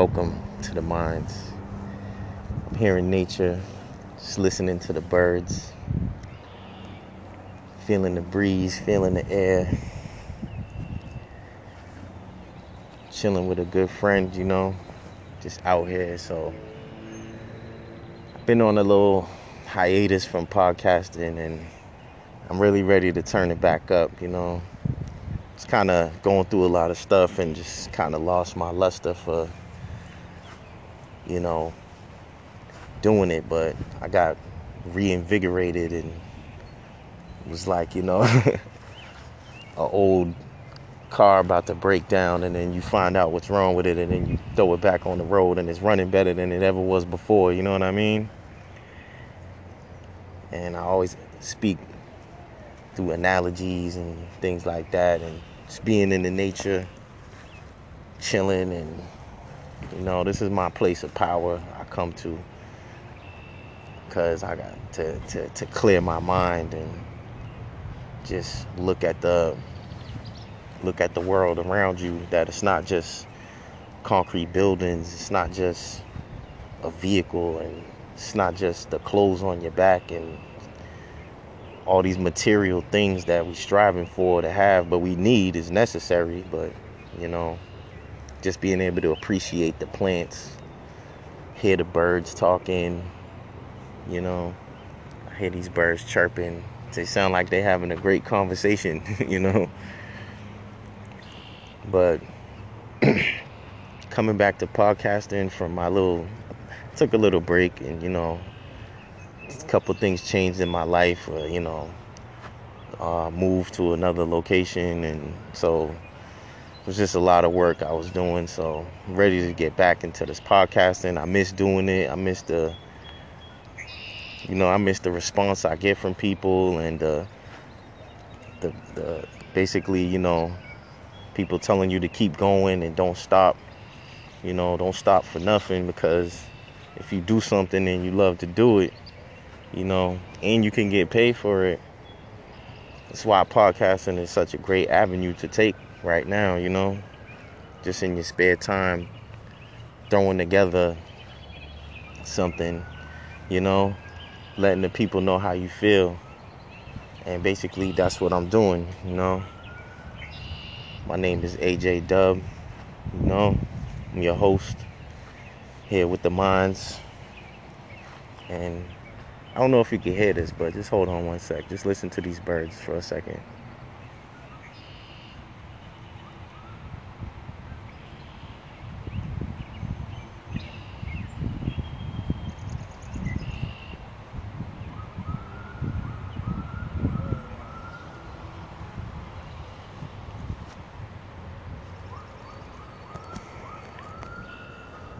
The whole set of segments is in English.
Welcome to the minds. I'm here in nature, just listening to the birds, feeling the breeze, feeling the air, chilling with a good friend, you know, just out here. So I've been on a little hiatus from podcasting and I'm really ready to turn it back up, you know. It's kind of going through a lot of stuff and just kind of lost my luster for, you know, doing it. But I got reinvigorated and was like, you know, an old car about to break down and then you find out what's wrong with it and then you throw it back on the road and it's running better than it ever was before, you know what I mean? And I always speak through analogies and things like that and just being in the nature, chilling, and you know, this is my place of power. I come to because I got to, to, to clear my mind and just look at the look at the world around you. That it's not just concrete buildings. It's not just a vehicle, and it's not just the clothes on your back and all these material things that we're striving for to have, but we need is necessary. But you know, just being able to appreciate the plants, hear the birds talking, you know, I hear these birds chirping. They sound like they're having a great conversation, you know. But coming back to podcasting from my little took a little break and you know a couple things changed in my life. Uh, you know, uh, moved to another location, and so it was just a lot of work I was doing. So I'm ready to get back into this podcasting. I miss doing it. I miss the, you know, I miss the response I get from people, and the, the, the basically, you know, people telling you to keep going and don't stop. You know, don't stop for nothing because if you do something and you love to do it, you know, and you can get paid for it. That's why podcasting is such a great avenue to take right now, you know, just in your spare time, throwing together something, you know, letting the people know how you feel. And basically, that's what I'm doing, you know. My name is AJ Dub, you know, I'm your host here with the Minds. And I don't know if you can hear this, but just hold on one sec. Just listen to these birds for a second.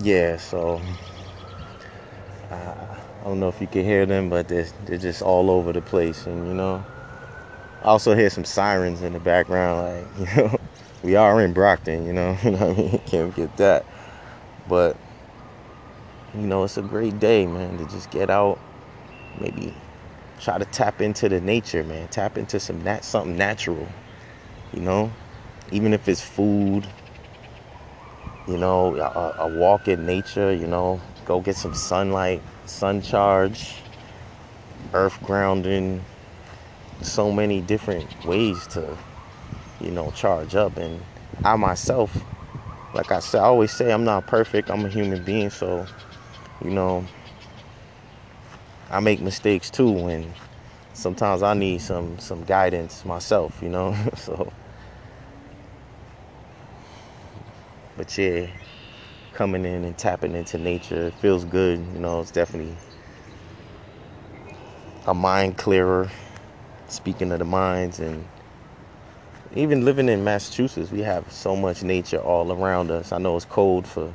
Yeah, so uh, I don't know if you can hear them, but they're, they're just all over the place. And, you know, I also hear some sirens in the background. Like, you know, we are in Brockton, you know, you know what I mean? Can't get that. But, you know, it's a great day, man, to just get out, maybe try to tap into the nature, man. Tap into some nat- something natural, you know, even if it's food, you know, a, a walk in nature, you know, go get some sunlight, sun charge, earth grounding, so many different ways to, you know, charge up. And I myself, like I said, I always say I'm not perfect. I'm a human being, so you know, I make mistakes too, and sometimes I need some some guidance myself, you know. so, but yeah, coming in and tapping into nature. It feels good. You know, it's definitely a mind clearer. Speaking of the minds, and even living in Massachusetts, we have so much nature all around us. I know it's cold for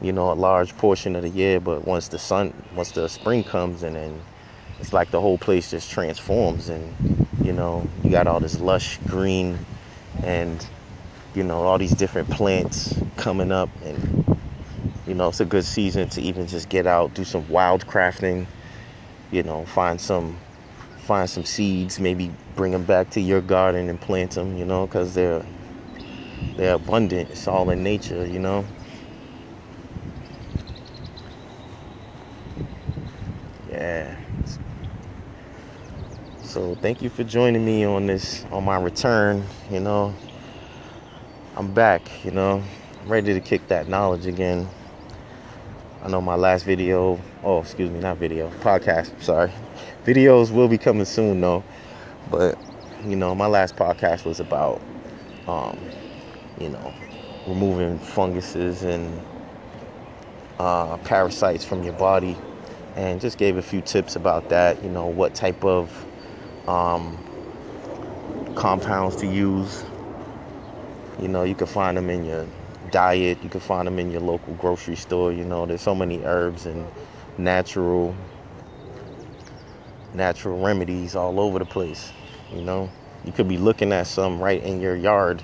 you know a large portion of the year, but once the sun, once the spring comes, and then it's like the whole place just transforms, and you know you got all this lush green and you know, all these different plants coming up and you know, it's a good season to even just get out, do some wild crafting, you know, find some find some seeds, maybe bring them back to your garden and plant them, you know, cuz they're they're abundant. It's all in nature, you know. Yeah. So thank you for joining me on this on my return, you know. I'm back. You know, I'm ready to kick that knowledge again. I know my last video. Oh, excuse me, not video, podcast. Sorry, videos will be coming soon though. But you know, my last podcast was about, um, you know, removing funguses and uh, parasites from your body, and just gave a few tips about that. You know, what type of um, compounds to use. You know, you can find them in your diet. You can find them in your local grocery store. You know, there's so many herbs and natural natural remedies all over the place. You know, you could be looking at some right in your yard,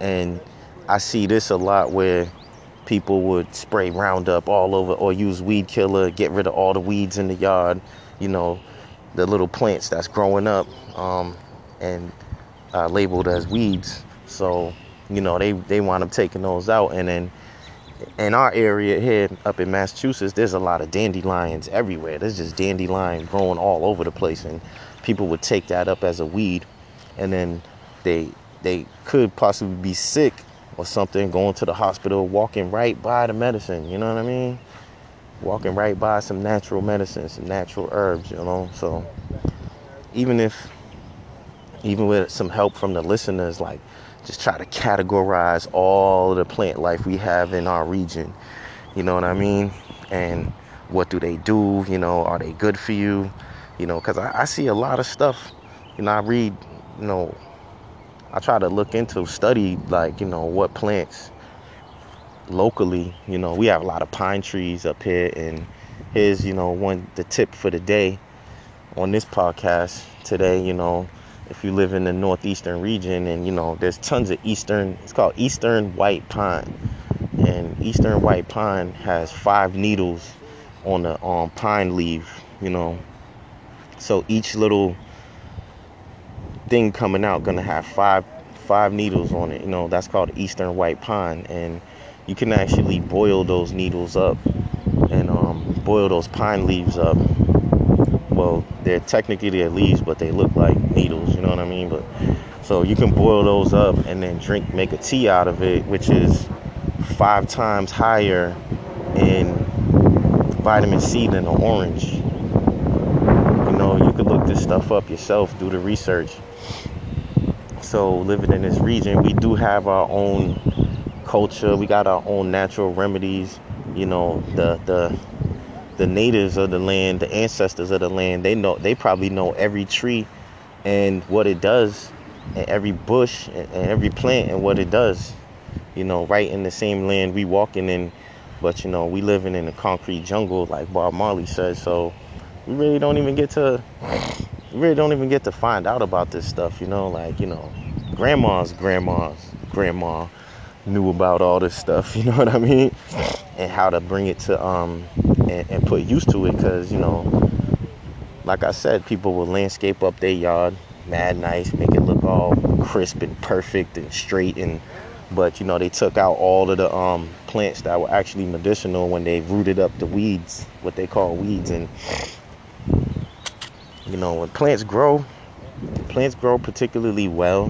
and I see this a lot where people would spray Roundup all over or use weed killer, get rid of all the weeds in the yard. You know, the little plants that's growing up um, and uh, labeled as weeds. So, you know, they they wind up taking those out, and then in our area here up in Massachusetts, there's a lot of dandelions everywhere. There's just dandelion growing all over the place, and people would take that up as a weed, and then they they could possibly be sick or something, going to the hospital, walking right by the medicine. You know what I mean? Walking right by some natural medicine, some natural herbs. You know, so even if even with some help from the listeners, like just try to categorize all the plant life we have in our region. You know what I mean? And what do they do? You know, are they good for you? You know, because I, I, see a lot of stuff. You know, I read, you know, I try to look into, study, like, you know, what plants locally, you know, we have a lot of pine trees up here. And here's, you know, one, the tip for the day on this podcast today, you know, if you live in the northeastern region and you know there's tons of eastern it's called eastern white pine. And eastern white pine has five needles on the um, pine leaf you know. So each little thing coming out gonna have five five needles on it you know that's called eastern white pine. And you can actually boil those needles up and um, boil those pine leaves up well, they're technically they're leaves, but they look like needles. You know what I mean? But so you can boil those up and then drink, make a tea out of it, which is five times higher in vitamin C than an orange. You know, you could look this stuff up yourself, do the research. So living in this region, we do have our own culture. We got our own natural remedies. You know, the the the natives of the land, the ancestors of the land, they know they probably know every tree and what it does, and every bush and, every plant and what it does. You know, right in the same land we walking in, but you know we living in a concrete jungle, like Bob Marley said. So we really don't even get to, we really don't even get to find out about this stuff. You know, like you know, grandma's grandma's grandma knew about all this stuff. You know what I mean? And how to bring it to um and, and put used to it because you know like i said people will landscape up their yard mad nice make it look all crisp and perfect and straight and but you know they took out all of the um, plants that were actually medicinal when they rooted up the weeds what they call weeds and you know when plants grow plants grow particularly well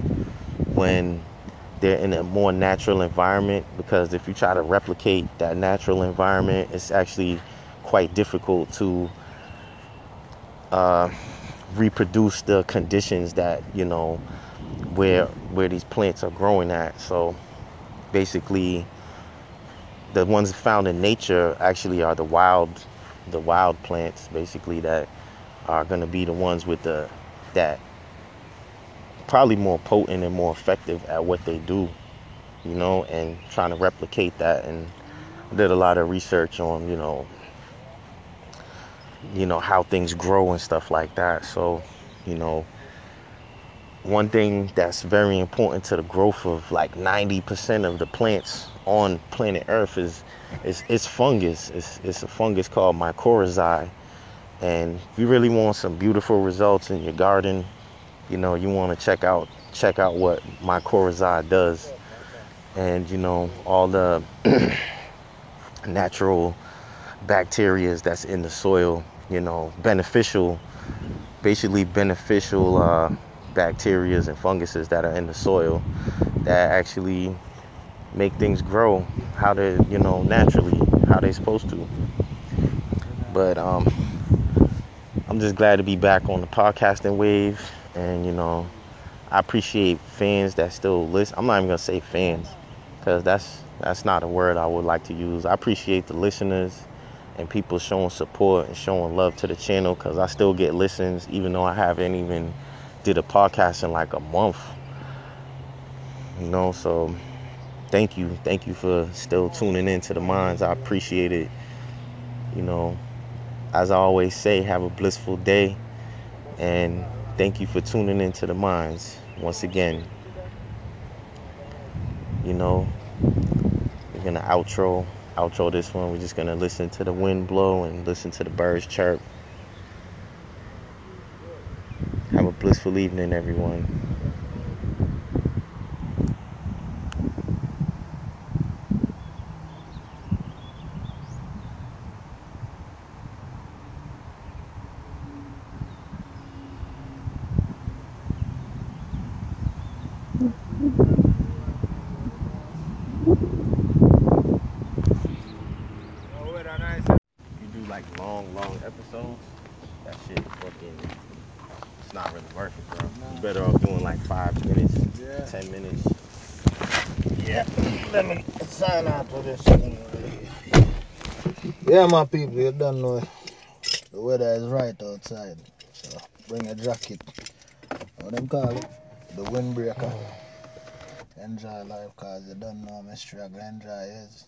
when they're in a more natural environment because if you try to replicate that natural environment it's actually quite difficult to uh, reproduce the conditions that you know where where these plants are growing at. So basically, the ones found in nature actually are the wild the wild plants basically that are going to be the ones with the that probably more potent and more effective at what they do you know and trying to replicate that and did a lot of research on you know you know how things grow and stuff like that. So you know one thing that's very important to the growth of like 90% of the plants on planet earth is is it's fungus. It's, it's a fungus called mycorrhizae. And if you really want some beautiful results in your garden you know you want to check out check out what mycorrhizae does. And you know all the natural bacteria that's in the soil you know, beneficial, basically beneficial uh, bacterias and funguses that are in the soil that actually make things grow how they, you know, naturally, how they're supposed to. But um, I'm just glad to be back on the podcasting wave, and you know, I appreciate fans that still listen. I'm not even gonna say fans, because that's that's not a word I would like to use. I appreciate the listeners and people showing support and showing love to the channel because I still get listens even though I haven't even did a podcast in like a month. You know, so thank you. Thank you for still tuning in to the minds. I appreciate it. You know, as I always say, have a blissful day and thank you for tuning into the minds once again. You know, we're gonna outro outro this one. We're just gonna listen to the wind blow and listen to the birds chirp. Have a blissful evening, everyone. You do like long, long episodes. That shit fucking. It's not really worth it, bro. You better off doing like five minutes, Yeah. ten minutes. Yeah. Let me sign out to this thing right here. Yeah, my people, you don't know the weather is right outside. So bring a jacket. What them call it? The windbreaker. Enjoy life cause you don't know how much struggle enjoy is.